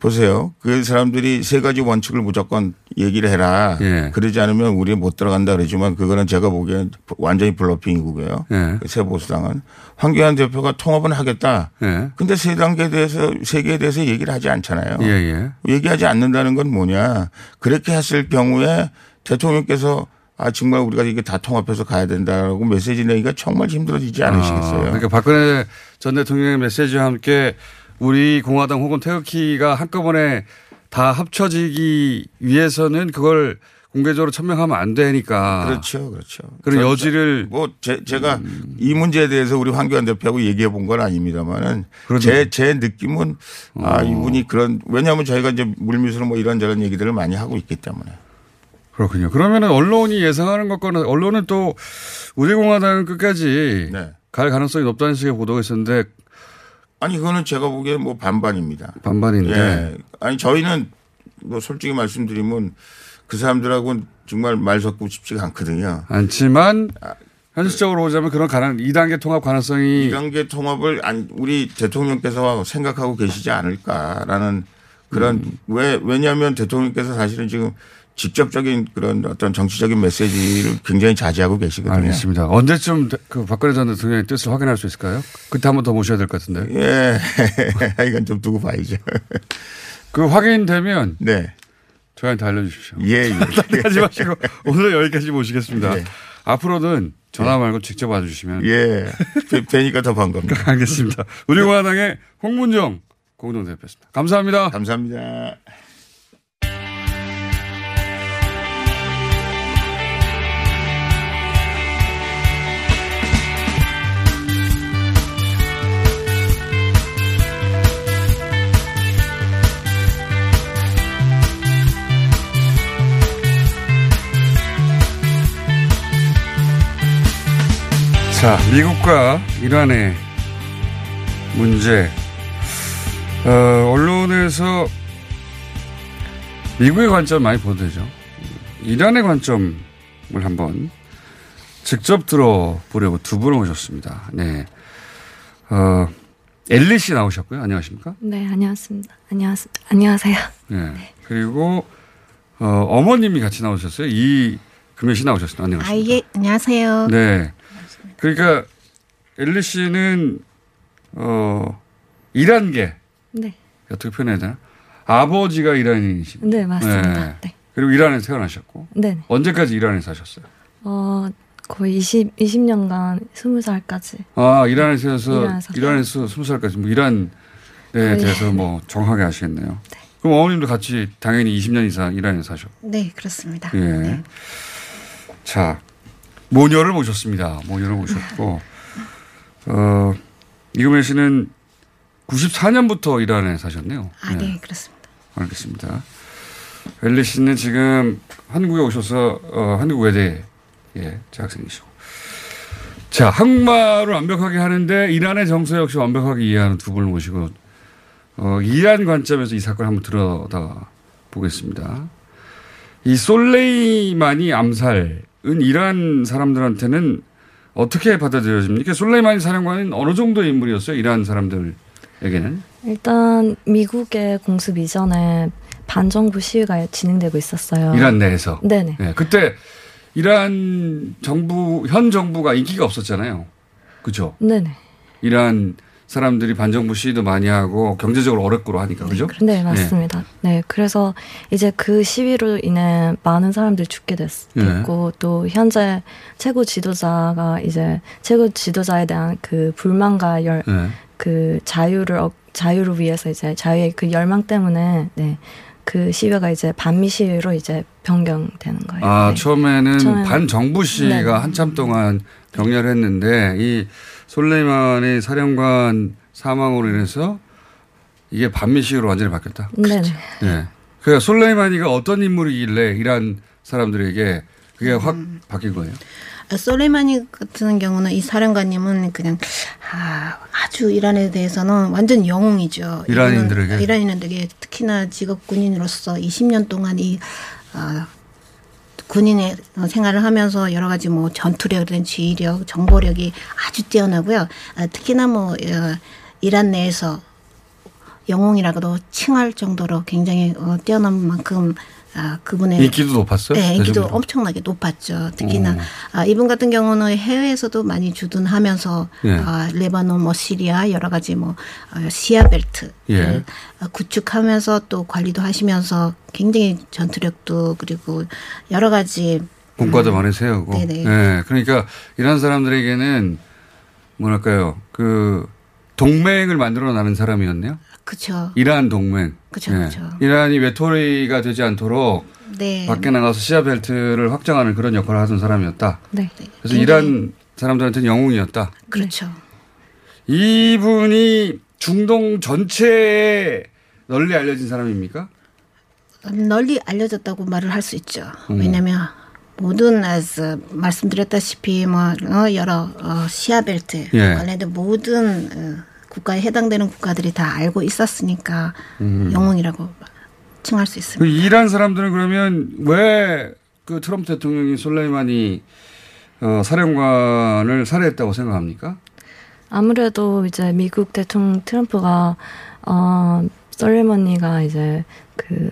보세요. 그 사람들이 세 가지 원칙을 무조건 얘기를 해라. 예. 그러지 않으면 우리 못 들어간다 그러지만 그거는 제가 보기엔 완전히 블러핑이고요. 예. 그새 보수당은 황교안 대표가 통합은 하겠다. 예. 근데 세 단계에 대해서 세 개에 대해서 얘기를 하지 않잖아요. 예, 예. 얘기하지 않는다는 건 뭐냐. 그렇게 했을 경우에 대통령께서 아 정말 우리가 이게 다 통합해서 가야 된다라고 메시지 내기가 정말 힘들어지지 않으시겠어요. 아, 그러니까 박근혜 전 대통령의 메시지와 함께 우리 공화당 혹은 태극기가 한꺼번에 다 합쳐지기 위해서는 그걸 공개적으로 천명하면 안 되니까. 그렇죠, 그렇죠. 그런 저- 여지를 뭐 제, 제가 이 문제에 대해서 우리 황교안 대표하고 얘기해 본 건 아닙니다만은 제, 제 느낌은 아, 이분이 그런 왜냐하면 저희가 이제 물밑으로 뭐 이런저런 얘기들을 많이 하고 있기 때문에. 그렇군요. 그러면은 언론이 예상하는 것과는 언론은 또 우리 공화당은 끝까지 네. 갈 가능성이 높다는 식의 보도가 있었는데 아니 그거는 제가 보기에 뭐 반반입니다. 반반인데 예. 아니 저희는 뭐 솔직히 말씀드리면 그 사람들하고는 정말 말 섞고 싶지가 않거든요. 않지만 현실적으로 보자면 그런 가능 2단계 통합 가능성이 이단계 통합을 아니 우리 대통령께서 생각하고 계시지 않을까라는 그런 음. 왜 왜냐하면 대통령께서 사실은 지금 직접적인 그런 어떤 정치적인 메시지를 굉장히 자제하고 계시거든요. 알겠습니다. 언제쯤 그 박근혜 전 대통령의 뜻을 확인할 수 있을까요? 그때 한 번 더 모셔야 될 것 같은데. 예, 이건 좀 두고 봐야죠. 그 확인되면 네. 저희한테 알려주십시오. 예, 예. 하지 마시고 오늘 여기까지 모시겠습니다. 예. 앞으로는 전화 말고 직접 와주시면. 예. 뵈- 뵈니까 더 반갑습니다. 알겠습니다. 우리 공화당의 홍문정 공동대표였습니다. 감사합니다. 감사합니다. 자, 미국과 이란의 문제. 어, 언론에서 미국의 관점 많이 보도되죠. 이란의 관점을 한번 직접 들어보려고 두 분을 모셨습니다. 네. 어, 엘리 씨 나오셨고요. 안녕하십니까? 네, 안녕하십니다. 안녕하세, 안녕하세요. 네. 그리고 어, 어머님이 같이 나오셨어요. 이 금연 씨 나오셨습니다. 안녕하십니까? 아, 예, 안녕하세요. 네. 그러니까 엘리 씨는 어 이란계 네. 어떻게 표현해야 되나? 아버지가 이란인이시고. 네, 맞습니다. 네. 그리고 이란에서 태어나셨고. 네. 언제까지 이란에 사셨어요? 어, 거의 20, 20년간 20살까지. 아, 이란에서 이란에서. 이란에서 스무 살까지 뭐 이란에 거의. 대해서 뭐 정확하게 아시겠네요. 그럼 어머님도 같이 당연히 20년 이상 이란에 사셨고. 네, 그렇습니다. 예. 자, 모녀를 모셨습니다. 모녀를 모셨고, 어, 이금혜 씨는 94년부터 이란에 사셨네요. 아, 네, 그렇습니다. 알겠습니다. 엘리 씨는 지금 한국에 오셔서, 어, 한국 외대, 예, 재학생이시고. 자, 한국말을 완벽하게 하는데 이란의 정서 역시 완벽하게 이해하는 두 분을 모시고, 어, 이란 관점에서 이 사건을 한번 들여다 보겠습니다. 이 솔레이마니 암살 은 이란 사람들한테는 어떻게 받아들여집니까? 솔레이마니 사령관은 어느 정도의 인물이었어요? 이란 사람들에게는? 일단 미국의 공습 이전에 반정부 시위가 진행되고 있었어요. 이란 내에서. 네네. 네, 그때 이란 정부 현 정부가 인기가 없었잖아요. 그죠? 네네. 이란 사람들이 반정부 시위도 많이 하고 경제적으로 어렵고 하니까 그죠? 네, 맞습니다. 네. 그래서 이제 그 시위로 인해 많은 사람들이 죽게 됐, 네. 됐고 또 현재 최고 지도자가 이제 최고 지도자에 대한 그 불만과 열, 네. 그 자유를 얻- 자유를 위해서 이제 자유의 그 열망 때문에 네. 그 시위가 이제 반미 시위로 이제 변경되는 거예요. 아, 네. 처음에는 처음에는- 반정부 시위가 네. 한참 동안 격렬 했는데 이 솔레이마니 사령관 사망으로 인해서 이게 반미 시위로 완전히 바뀌었다. 네네. 예. 그 솔레이마니가 어떤 인물이길래 이란 사람들에게 그게 확 바뀐 거예요. 아, 솔레이마니 같은 경우는 이 사령관님은 그냥 아, 아주 이란에 대해서는 완전 영웅이죠. 이란인들에게? 이거는 이란인들에게 특히나 직업 군인으로서 20년 동안 이 아, 군인의 생활을 하면서 여러 가지 뭐 전투력이든 지휘력, 정보력이 아주 뛰어나고요. 아, 특히나 뭐 어, 이란 내에서 영웅이라고도 칭할 정도로 굉장히 어, 뛰어난 만큼 아, 그분의 인기도 높았어요? 네, 인기도 대중적으로? 엄청나게 높았죠. 특히나 오. 아, 이분 같은 경우는 해외에서도 많이 주둔하면서 예. 아, 레바논, 뭐 시리아 여러 가지 뭐 어, 시아 벨트 예. 어, 구축하면서 또 관리도 하시면서 굉장히 전투력도 그리고 여러 가지 공과도 많이 세우고. 네네. 예. 그러니까 이란 사람들에게는 뭐랄까요. 그 동맹을 만들어 나는 사람이었네요. 그렇죠. 이란 동맹. 예. 그쵸. 이란이 외톨이가 되지 않도록 네. 밖에 나가서 시야 벨트를 확장하는 그런 역할을 하던 사람이었다. 네. 그래서 이란 사람들한테는 영웅이었다. 그렇죠. 이분이 중동 전체에 널리 알려진 사람입니까? 음, 널리 알려졌다고 말을 할 수 있죠. 음. 왜냐하면 모든 as 말씀드렸다시피 뭐 어, 여러 어, 시아벨트 예. 관련된 모든 어, 국가에 해당되는 국가들이 다 알고 있었으니까 음. 영웅이라고 칭할 수그 있습니다. 이란 사람들은 그러면 왜 그 트럼프 대통령이 솔레이마니 어, 사령관을 살해했다고 생각합니까? 아무래도 이제 미국 대통령 트럼프가 어 솔레머니가 이제 그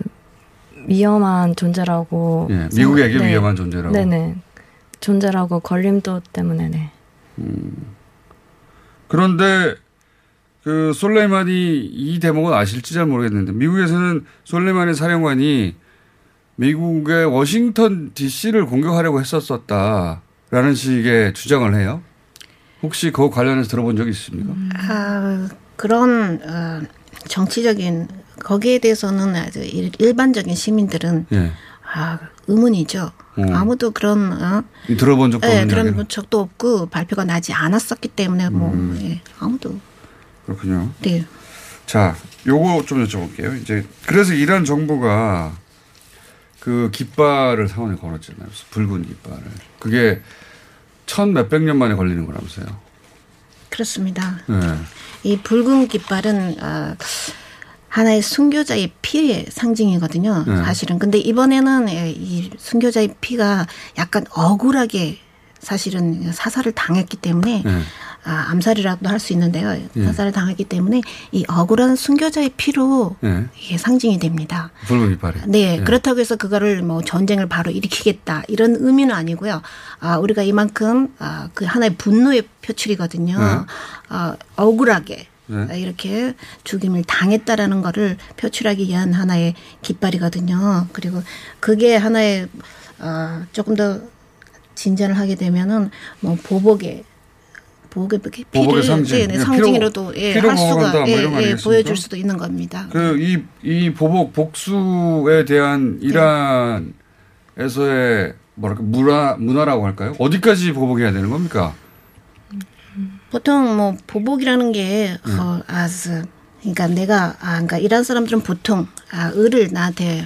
위험한 존재라고 예, 미국에게 네. 위험한 존재라고. 네네 존재라고 걸림돌 때문에 네. 그런데 그 솔레이만이 이 대목은 아실지 잘 모르겠는데 미국에서는 솔레이만의 사령관이 미국의 워싱턴 DC를 공격하려고 했었었다라는 식의 주장을 해요. 혹시 그 관련해서 들어본 적이 있습니까? 아, 그런 어, 정치적인 거기에 대해서는 아주 일- 일반적인 시민들은 예. 아, 의문이죠. 음. 아무도 그런 어, 이 들어본 적도 예, 이야기를. 적도 없고 발표가 나지 않았었기 때문에 뭐 음. 예, 아무도 그렇군요. 네. 자, 요거 좀 여쭤볼게요. 이제 그래서 이란 정부가 그 깃발을 상원에 걸었잖아요. 붉은 깃발을. 그게 천 몇백 년 만에 걸리는 거라면서요. 그렇습니다. 네. 이 붉은 깃발은 어, 하나의 순교자의 피의 상징이거든요. 네. 사실은. 근데 이번에는 예, 이 순교자의 피가 약간 억울하게 사실은 사살을 당했기 때문에 네. 아, 암살이라도 할 수 있는데요. 예. 사살을 당했기 때문에 이 억울한 순교자의 피로 네. 이게 상징이 됩니다. 붉은 깃발이. 네, 그렇다고 해서 그거를 뭐 전쟁을 바로 일으키겠다 이런 의미는 아니고요. 아, 우리가 이만큼 아, 그 하나의 분노의 표출이거든요. 네. 아, 억울하게 네. 아, 이렇게 죽임을 당했다라는 거를 표출하기 위한 하나의 깃발이거든요. 그리고 그게 하나의 아, 조금 더 진전을 하게 되면은 뭐 보복의 보복의 피를 상징. 네, 네, 예, 피로- 예, 피로 할 수가 뭐 예, 거 예, 아니겠습니까? 보여줄 수도 있는 겁니다. 그이이 보복 복수에 대한 이란에서의 뭐랄까 문화 문화라고 할까요? 어디까지 보복해야 되는 겁니까? 보통 뭐 보복이라는 게 네. 어, 아스 그러니까 내가 아 그러니까 이란 사람들은 보통 아 을을 나한테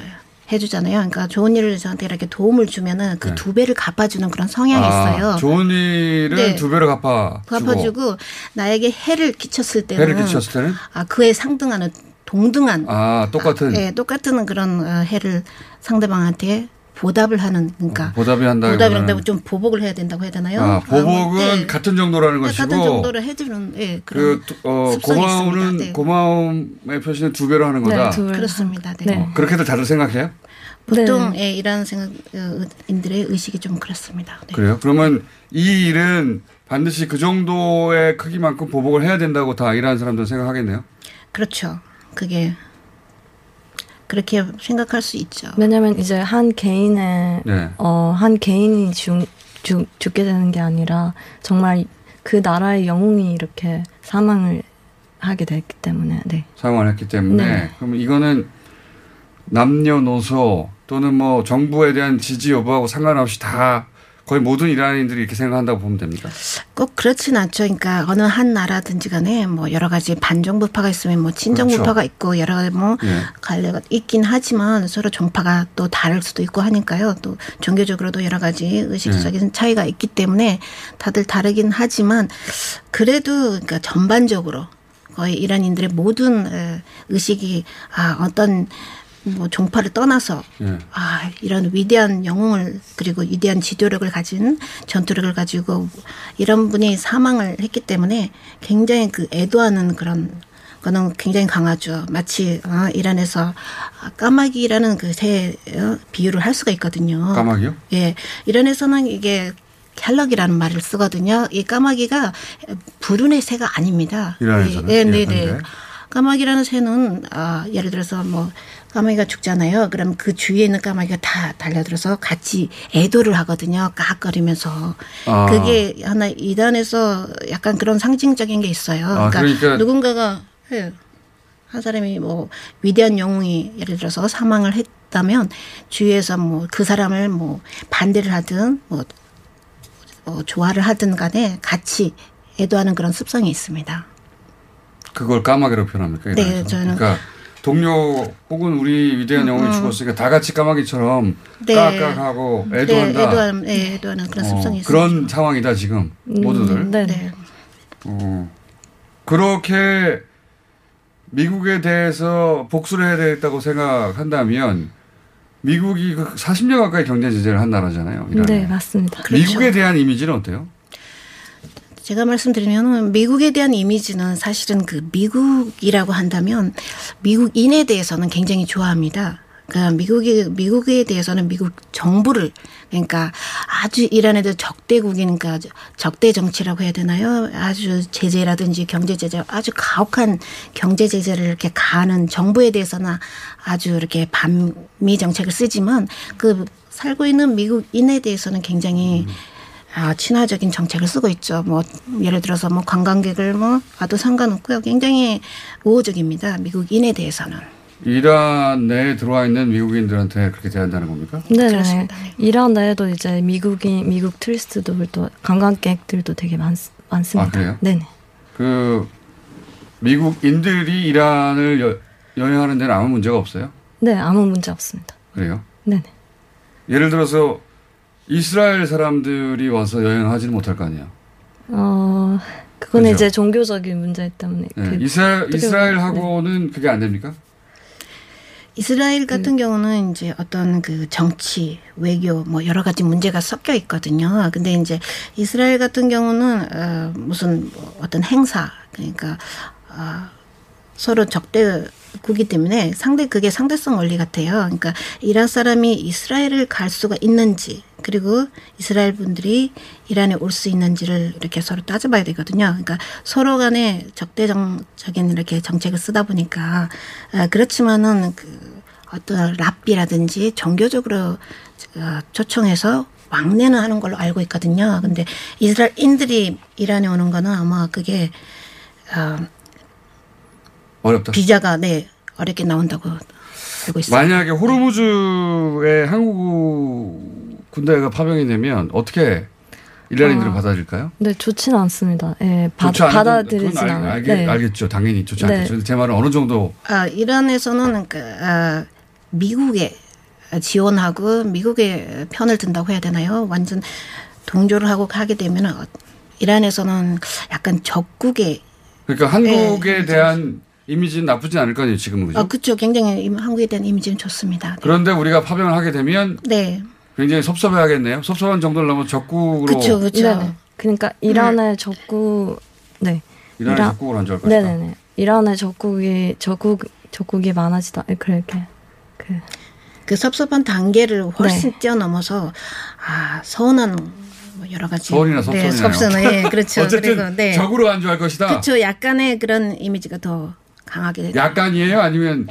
해주잖아요. 그러니까 좋은 일을 저한테 이렇게 도움을 주면은 그두 배를 갚아주는 그런 성향이 있어요. 네. 아, 좋은 일은 네. 두 배로 갚아 주고 갚아주고 나에게 해를 끼쳤을 때는 해를 끼쳤을 때는 아 그에 상등하는 동등한 아 똑같은 예, 똑같은 그런 어, 해를 상대방한테 보답을 하는 그러니까 보답이 한다기보다는- 보답이란다고 좀 보복을 해야 된다고 해야 되나요? 아, 보복은 네. 같은 정도라는 네, 것이고 같은 정도를 해주는 예, 그런 그 어, 고마움은. 네. 고마움의 표시는 두 배로 하는 거다. 그렇습니다. 네. 어, 그렇게들 다들 생각해요? 보통 예, 이런 생각인들의 의식이 좀 그렇습니다. 네. 그래요? 그러면 이 일은 반드시 그 정도의 크기만큼 보복을 해야 된다고 다 일하는 사람들은 생각하겠네요. 그렇죠. 그게 그렇게 생각할 수 있죠. 왜냐면 이제 한 개인의 네. 어, 한 개인이 죽, 죽, 죽게 되는 게 아니라 정말 그 나라의 영웅이 이렇게 사망을 하게 됐기 때문에 네. 사용을 했기 때문에 네. 그러면 이거는 남녀노소 또는 뭐 정부에 대한 지지 여부하고 상관없이 다 거의 모든 이란인들이 이렇게 생각한다고 보면 됩니다. 꼭 그렇진 않죠. 그러니까 어느 한 나라든지 간에 뭐 여러 가지 반정부파가 있으면 뭐 친정부파가 그렇죠. 있고 여러 가지 뭐 예. 갈래가 있긴 하지만 서로 종파가 또 다를 수도 있고 하니까요. 또 종교적으로도 여러 가지 의식적인 차이가 있기 때문에 다들 다르긴 하지만 그래도 그러니까 전반적으로 거의 이란인들의 모든 에, 의식이 아 어떤 뭐 종파를 떠나서 예. 아, 이런 위대한 영웅을 그리고 위대한 지도력을 가진 전투력을 가지고 이런 분이 사망을 했기 때문에 굉장히 그 애도하는 그런 거는 굉장히 강하죠. 마치 어, 이란에서 까마귀라는 그새 어, 비유를 할 수가 있거든요. 까마귀요? 예, 이란에서는 이게 갤럭이라는 말을 쓰거든요. 이 까마귀가 불운의 새가 아닙니다. 이란에서는? 네, 네, 예, 네. 까마귀라는 새는 아, 예를 들어서 뭐 까마귀가 죽잖아요. 그럼 그 주위에 있는 까마귀가 다 달려들어서 같이 애도를 하거든요. 깍거리면서. 아. 그게 하나 이단에서 약간 그런 상징적인 게 있어요. 아, 그러니까, 그러니까- 누군가가 해요. 한 사람이 뭐 위대한 영웅이 예를 들어서 사망을 했다면 주위에서 뭐 그 사람을 뭐 반대를 하든 뭐, 뭐 좋아를 하든 간에 같이 애도하는 그런 습성이 있습니다. 그걸 까마귀로 표현합니까? 네? 저는- 그러니까 동료 혹은 우리 위대한 영웅이 음. 죽었으니까 다 같이 까마귀처럼 네. 까까하고 네, 애도한다. 애도하는, 네, 애도하는 그런 어, 습성이 있습니다. 그런 상황이다 지금 모두들. 네. 어, 그렇게 미국에 대해서 복수를 해야 되겠다고 생각한다면 미국이 그 40년 가까이 경제 제재를 한 나라잖아요. 이란에. 네, 맞습니다. 미국에 대한 이미지는 어때요? 제가 말씀드리면 미국에 대한 이미지는 사실은 그 미국이라고 한다면 미국인에 대해서는 굉장히 좋아합니다. 그러니까 미국이 미국에 대해서는 미국 정부를 그러니까 아주 이란에 대해 적대국이니까 적대 정치라고 해야 되나요? 아주 제재라든지 경제 제재 아주 가혹한 경제 제재를 이렇게 가하는 정부에 대해서는 아주 이렇게 반미 정책을 쓰지만 그 살고 있는 미국인에 대해서는 굉장히 아, 친화적인 정책을 쓰고 있죠. 뭐 예를 들어서 뭐 관광객을 뭐 와도 상관없고요. 굉장히 우호적입니다. 미국인에 대해서는. 이란 내에 들어와 있는 미국인들한테 그렇게 대한다는 겁니까? 네, 네. 이란 내에도 이제 미국인, 미국 투리스트들도 관광객들도 되게 많, 많습니다. 아, 그래요? 네 네. 그 미국인들이 이란을 여, 여행하는 데는 아무 문제가 없어요? 네, 아무 문제 없습니다. 그래요? 네 네. 예를 들어서 이스라엘 사람들이 와서 여행하지는 못할 거 아니에요. 어, 그거는 그죠? 이제 종교적인 문제 때문에. 네. 그 이스라엘 이스라엘하고는 그게 안 됩니까? 이스라엘 같은 경우는 이제 어떤 그 정치, 외교 뭐 여러 가지 문제가 섞여 있거든요. 근데 이제 이스라엘 같은 경우는 어 무슨 뭐 어떤 행사 그러니까 어 서로 적대 국이 때문에 상대 그게 상대성 원리 같아요. 그러니까 이란 사람이 이스라엘을 갈 수가 있는지 그리고 이스라엘 분들이 이란에 올 수 있는지를 이렇게 서로 따져봐야 되거든요. 그러니까 서로 간에 적대적인 이렇게 정책을 쓰다 보니까 아, 그렇지만은 그 어떤 랍비라든지 종교적으로 어, 초청해서 왕래는 하는 걸로 알고 있거든요. 근데 이스라엘인들이 이란에 오는 거는 아마 그게 어, 어렵다. 비자가 네 어렵게 나온다고 알고 있어요. 만약에 호르무즈에 한국 군대가 파병이 되면 어떻게 이란인들을 어. 받아들일까요? 네, 좋지는 않습니다. 예, 받, 받아들이진 그건 알, 않아요. 알 겠, 네. 알겠죠. 당연히 좋지 네. 않겠죠. 제 말은 어느 정도 아, 이란에서는 그 아, 미국에 지원하고 미국의 편을 든다고 해야 되나요? 완전 동조를 하고 하게 되면 은 이란에서는 약간 적국의 그러니까 한국에 대한 이미지는 나쁘진 않을 거 아니에요. 지금은 그죠? 아, 그렇죠. 굉장히 임- 한국에 대한 이미지는 좋습니다. 그런데 우리가 파병을 하게 되면 네. 굉장히 섭섭해 하겠네요. 섭섭한 정도를 넘어 적국으로 그쵸, 그쵸. 네네. 그러니까 이란의 적국, 네. 이란의 이란- 적국을 안좋아할 것이다. 네네네. 이란의 적국이 적국 적국이 많아지다. 그렇게 그 그 섭섭한 단계를 훨씬 뛰어넘어서 아 서운한 뭐 여러 가지 서운이나 네, 섭섭이나요? 섭섭은 예, 그렇죠. 어쨌든 그리고 네. 적으로 안주할 것이다. 그렇죠. 약간의 그런 이미지가 더 강하게 약간이에요? 아니면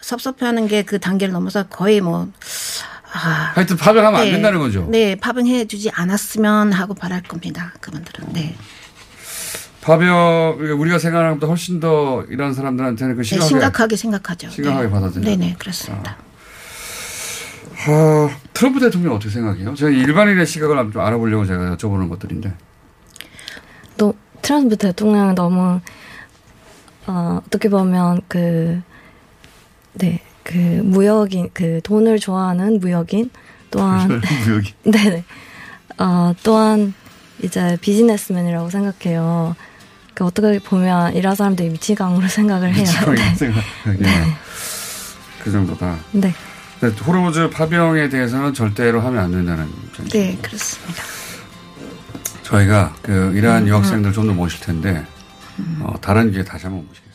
섭섭해하는 게 그 단계를 넘어서 거의 뭐 아, 하여튼 파병하면 안 네. 된다는 거죠. 네, 파병해 주지 않았으면 하고 바랄 겁니다. 그분들은. 네. 파병 우리가 생각하는 것보다 훨씬 더 이런 사람들한테는 그 네, 심각하게 심각하게 생각하죠. 심각하게 네. 받아들여요. 네, 네, 그렇습니다. 아, 트럼프 대통령 어떻게 생각해요? 제가 일반인의 시각을 좀 알아보려고 제가 여쭤보는 것들인데. 또 트럼프 대통령은 너무 어, 어떻게 보면 그 네, 그 무역인 그 돈을 좋아하는 무역인 또한 무역이. 네네. 어, 또한 이제 비즈니스맨이라고 생각해요. 그 어떻게 보면 이런 사람들이 미치광으로 생각을 해요. 네. 생각. 그 정도다. 네. 근데 호르무즈 파병에 대해서는 절대로 하면 안 된다는 점. 네, 그렇습니다. 저희가 그 이러한 음, 유학생들 좀더 모실 텐데 어, 다른 기회 다시 한번 모시겠습니다.